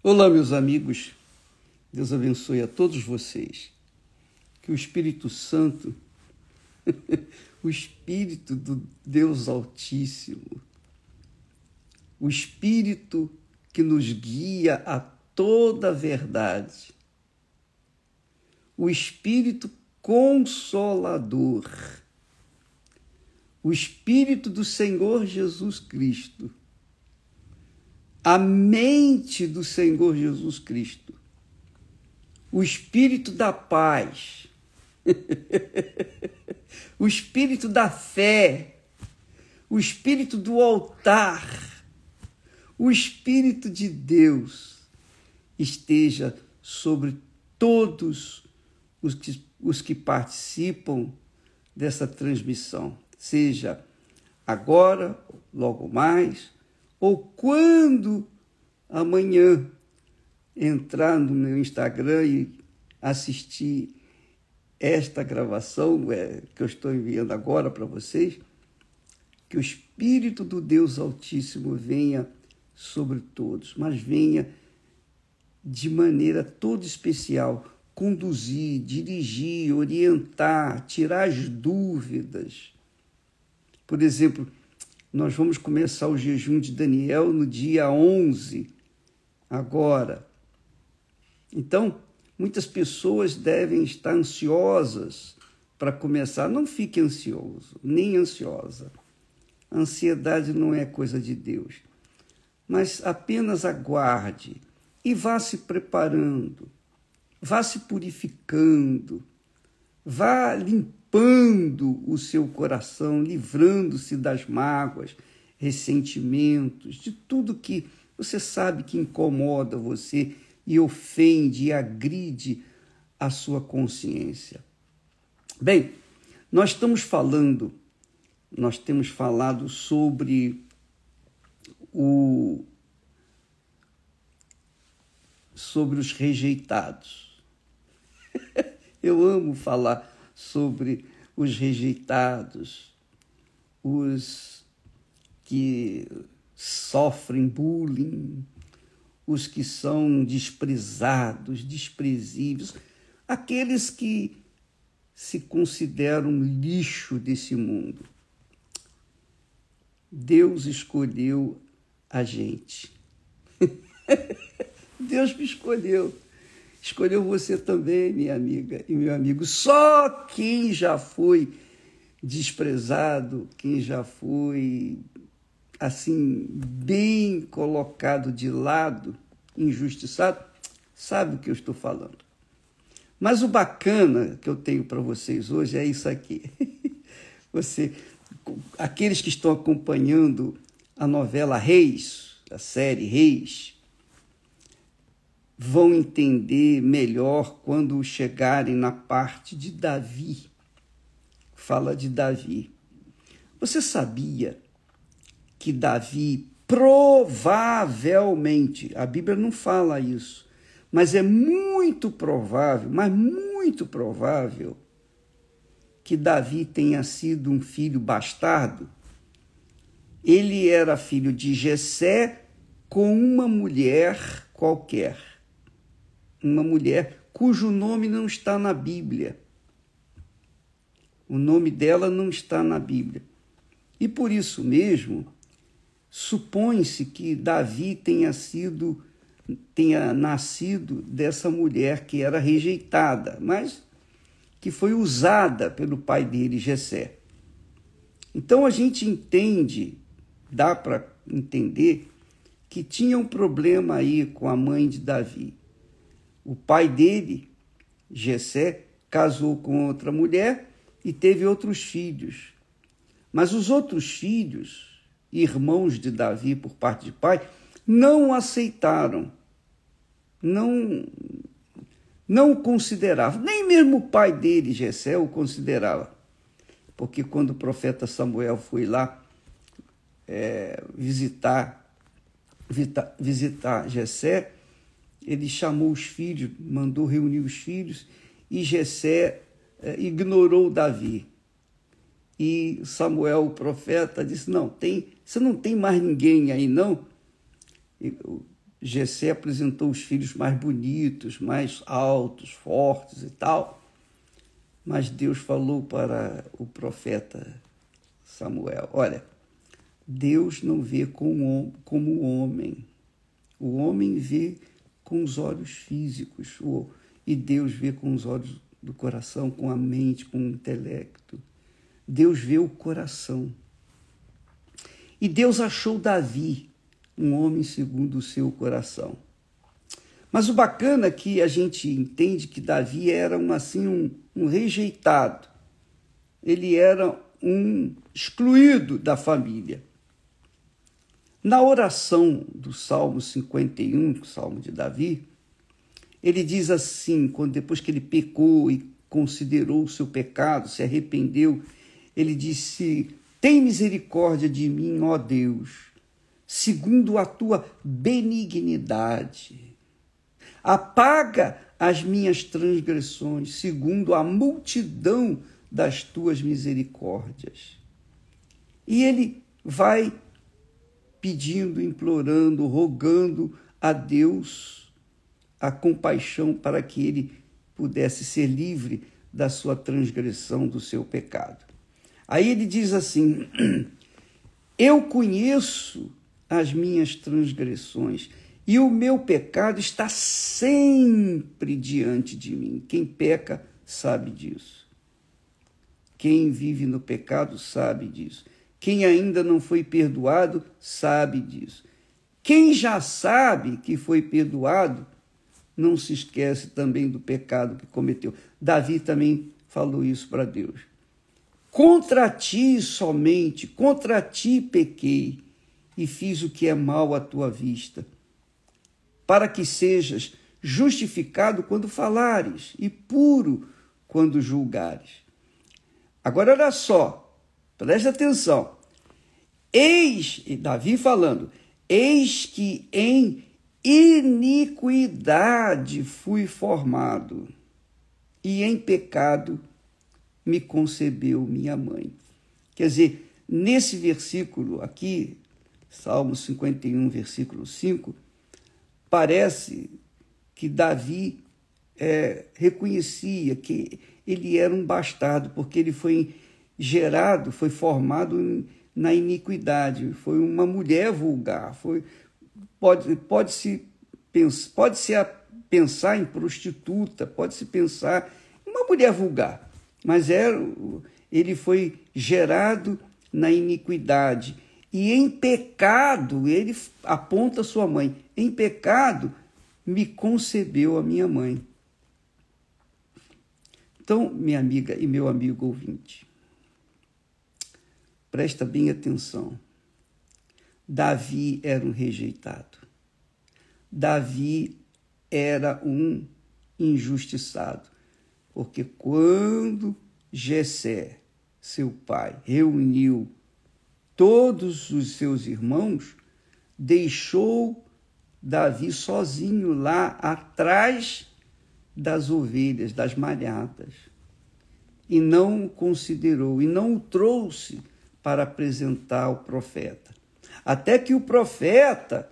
Olá, meus amigos. Deus abençoe a todos vocês. Que o Espírito Santo, o Espírito do Deus Altíssimo, o Espírito que nos guia a toda a verdade, o Espírito Consolador, o Espírito do Senhor Jesus Cristo, a mente do Senhor Jesus Cristo, o Espírito da paz, o Espírito da fé, o Espírito do altar, o Espírito de Deus esteja sobre todos os que, os que participam dessa transmissão, seja agora, logo mais, ou quando amanhã entrar no meu Instagram e assistir esta gravação é, que eu estou enviando agora para vocês, que o Espírito do Deus Altíssimo venha sobre todos, mas venha de maneira toda especial conduzir, dirigir, orientar, tirar as dúvidas. Por exemplo, nós vamos começar o jejum de Daniel no dia 11, agora. Então, muitas pessoas devem estar ansiosas para começar. Não fique ansioso, nem ansiosa. Ansiedade não é coisa de Deus. Mas apenas aguarde e vá se preparando, vá se purificando, vá limpando o seu coração, livrando-se das mágoas, ressentimentos, de tudo que você sabe que incomoda você e ofende e agride a sua consciência. Bem, nós estamos falando, nós temos falado sobre o sobre os rejeitados. Eu amo falar sobre os rejeitados, os que sofrem bullying, os que são desprezados, desprezíveis, aqueles que se consideram lixo desse mundo. Deus escolheu a gente. Deus me escolheu. Escolheu você também, minha amiga e meu amigo. Só quem já foi desprezado, quem já foi assim bem colocado de lado, injustiçado, sabe o que eu estou falando. Mas o bacana que eu tenho para vocês hoje é isso aqui. Você, aqueles que estão acompanhando a novela Reis, a série Reis, vão entender melhor quando chegarem na parte de Davi. Fala de Davi. Você sabia que Davi provavelmente, a Bíblia não fala isso, mas é muito provável, mas muito provável que Davi tenha sido um filho bastardo. Ele era filho de Jessé com uma mulher qualquer. Uma mulher cujo nome não está na Bíblia. O nome dela não está na Bíblia. E por isso mesmo, supõe-se que Davi tenha sido tenha nascido dessa mulher que era rejeitada, mas que foi usada pelo pai dele, Jessé. Então a gente entende, dá para entender que tinha um problema aí com a mãe de Davi. O pai dele, Jessé, casou com outra mulher e teve outros filhos. Mas os outros filhos irmãos de Davi por parte de pai, não aceitaram, não não o consideravam, nem mesmo o pai dele, Jessé, o considerava. Porque quando o profeta Samuel foi lá é, visitar, visitar, visitar ele chamou os filhos, mandou reunir os filhos, e Jessé é, ignorou Davi. E Samuel, o profeta, disse: Não, tem, você não tem mais ninguém aí, não? Jessé apresentou os filhos mais bonitos, mais altos, fortes e tal. Mas Deus falou para o profeta Samuel: Olha, Deus não vê como o homem. O homem vê com os olhos físicos, e Deus vê com os olhos do coração, com a mente, com o intelecto. Deus vê o coração. E Deus achou Davi um homem segundo o seu coração. Mas o bacana é que a gente entende que Davi era um, assim um, um rejeitado. Ele era um excluído da família. Na oração do Salmo 51, Salmo de Davi, ele diz assim, quando depois que ele pecou e considerou o seu pecado, se arrependeu, ele disse: Tem misericórdia de mim, ó Deus, segundo a tua benignidade. Apaga as minhas transgressões, segundo a multidão das tuas misericórdias. E ele vai pedindo, implorando, rogando a Deus a compaixão para que ele pudesse ser livre da sua transgressão, do seu pecado. Aí ele diz assim: Eu conheço as minhas transgressões, e o meu pecado está sempre diante de mim. Quem peca sabe disso. Quem vive no pecado sabe disso. Quem ainda não foi perdoado sabe disso. Quem já sabe que foi perdoado não se esquece também do pecado que cometeu. Davi também falou isso para Deus. Contra ti somente, contra ti pequei e fiz o que é mal à tua vista, para que sejas justificado quando falares e puro quando julgares. Agora, olha só, preste atenção. Eis, Davi falando, eis que em iniquidade fui formado, e em pecado me concebeu minha mãe. Quer dizer, nesse versículo aqui, Salmo 51, versículo 5, parece que Davi é, reconhecia que ele era um bastardo, porque ele foi gerado, foi formado na iniquidade, foi uma mulher vulgar, foi, pode, pode, -se, pode -se pensar em prostituta, pode-se pensar em uma mulher vulgar, mas era, ele foi gerado na iniquidade. E em pecado, ele aponta sua mãe, em pecado me concebeu a minha mãe. Então, minha amiga e meu amigo ouvinte, presta bem atenção. Davi era um rejeitado. Davi era um injustiçado, porque quando Jessé, seu pai, reuniu todos os seus irmãos, deixou Davi sozinho lá atrás das ovelhas, das malhadas, e não o considerou, e não o trouxe para apresentar ao profeta. Até que o profeta,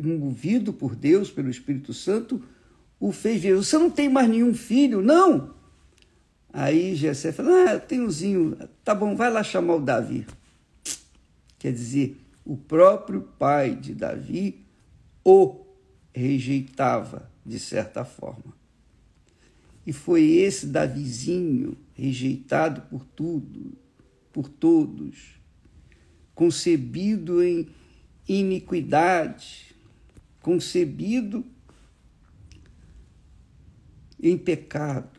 movido por Deus, pelo Espírito Santo, o fez ver. Você não tem mais nenhum filho? Não! Aí Jessé falou, ah, tem umzinho, tá bom, vai lá chamar o Davi. Quer dizer, o próprio pai de Davi o rejeitava, de certa forma. E foi esse Davizinho, rejeitado por tudo, por todos, concebido em iniquidade, concebido em pecado.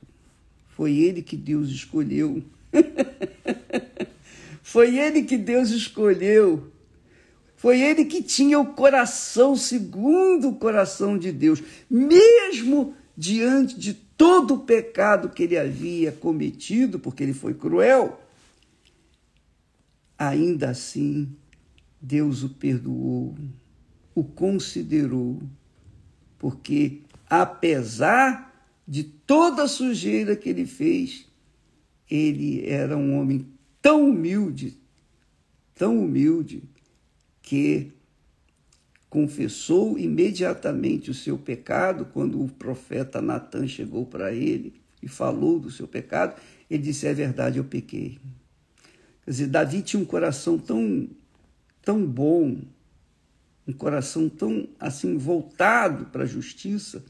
Foi ele que Deus escolheu. Foi ele que Deus escolheu. Foi ele que tinha o coração segundo o coração de Deus, mesmo diante de todo o pecado que ele havia cometido, porque ele foi cruel. Ainda assim, Deus o perdoou, o considerou, porque apesar de toda a sujeira que ele fez, ele era um homem tão humilde, tão humilde, que confessou imediatamente o seu pecado quando o profeta Natan chegou para ele e falou do seu pecado. Ele disse: É verdade, eu pequei. Quer dizer, Davi tinha um coração tão, tão bom, um coração tão assim voltado para a justiça,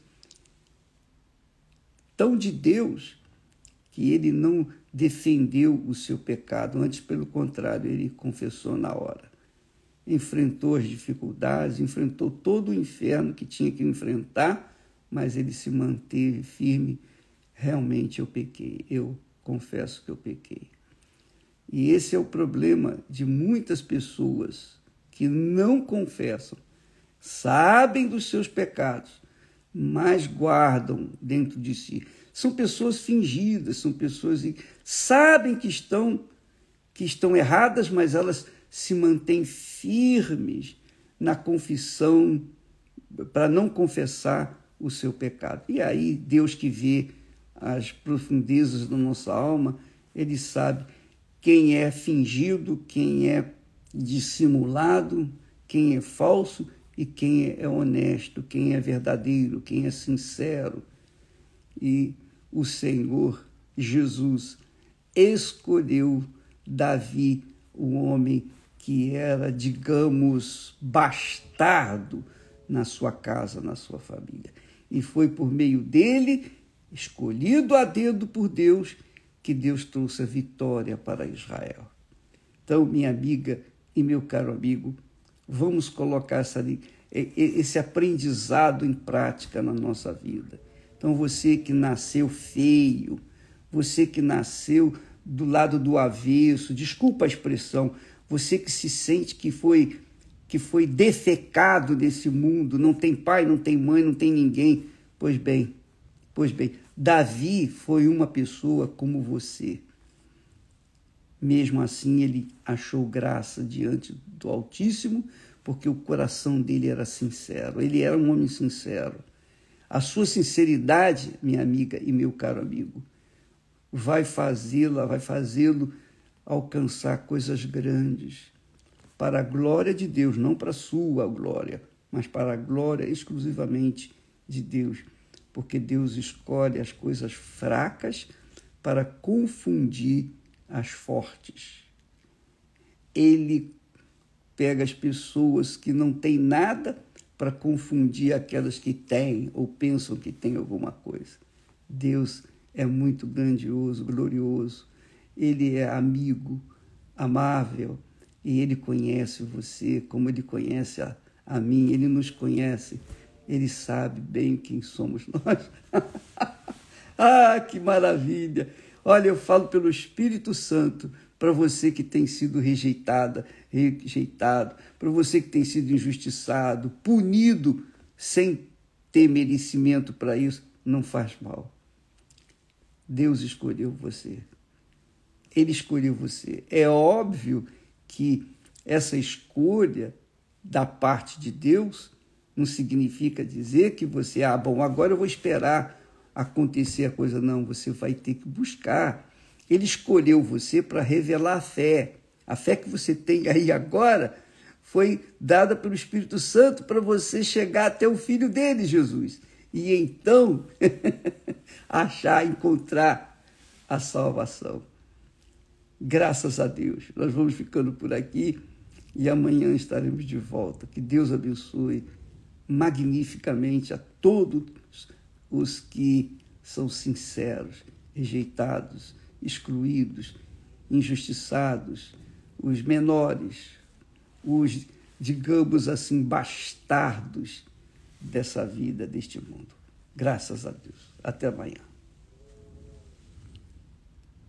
tão de Deus, que ele não defendeu o seu pecado, antes, pelo contrário, ele confessou na hora enfrentou as dificuldades, enfrentou todo o inferno que tinha que enfrentar, mas ele se manteve firme. Realmente eu pequei, eu confesso que eu pequei. E esse é o problema de muitas pessoas que não confessam, sabem dos seus pecados, mas guardam dentro de si. São pessoas fingidas, são pessoas que sabem que estão que estão erradas, mas elas se mantêm firmes na confissão, para não confessar o seu pecado. E aí, Deus que vê as profundezas da nossa alma, ele sabe quem é fingido, quem é dissimulado, quem é falso e quem é honesto, quem é verdadeiro, quem é sincero. E o Senhor Jesus escolheu Davi, o homem que era, digamos, bastardo na sua casa, na sua família. E foi por meio dele, escolhido a dedo por Deus, que Deus trouxe a vitória para Israel. Então, minha amiga e meu caro amigo, vamos colocar essa, esse aprendizado em prática na nossa vida. Então, você que nasceu feio, você que nasceu do lado do avesso, desculpa a expressão, você que se sente que foi que foi defecado nesse mundo, não tem pai, não tem mãe, não tem ninguém. Pois bem, pois bem, Davi foi uma pessoa como você. Mesmo assim, ele achou graça diante do Altíssimo, porque o coração dele era sincero. Ele era um homem sincero. A sua sinceridade, minha amiga e meu caro amigo, vai fazê-la, vai fazê-lo alcançar coisas grandes para a glória de Deus, não para a sua glória, mas para a glória exclusivamente de Deus, porque Deus escolhe as coisas fracas para confundir as fortes. Ele pega as pessoas que não têm nada para confundir aquelas que têm ou pensam que têm alguma coisa. Deus é muito grandioso, glorioso ele é amigo, amável, e ele conhece você como ele conhece a, a mim, ele nos conhece, ele sabe bem quem somos nós. ah, que maravilha! Olha, eu falo pelo Espírito Santo para você que tem sido rejeitada, rejeitado, para você que tem sido injustiçado, punido sem ter merecimento para isso, não faz mal. Deus escolheu você ele escolheu você. É óbvio que essa escolha da parte de Deus não significa dizer que você, ah, bom, agora eu vou esperar acontecer a coisa. Não, você vai ter que buscar. Ele escolheu você para revelar a fé. A fé que você tem aí agora foi dada pelo Espírito Santo para você chegar até o Filho dele, Jesus. E então achar, encontrar a salvação. Graças a Deus. Nós vamos ficando por aqui e amanhã estaremos de volta. Que Deus abençoe magnificamente a todos os que são sinceros, rejeitados, excluídos, injustiçados, os menores, os, digamos assim, bastardos dessa vida, deste mundo. Graças a Deus. Até amanhã.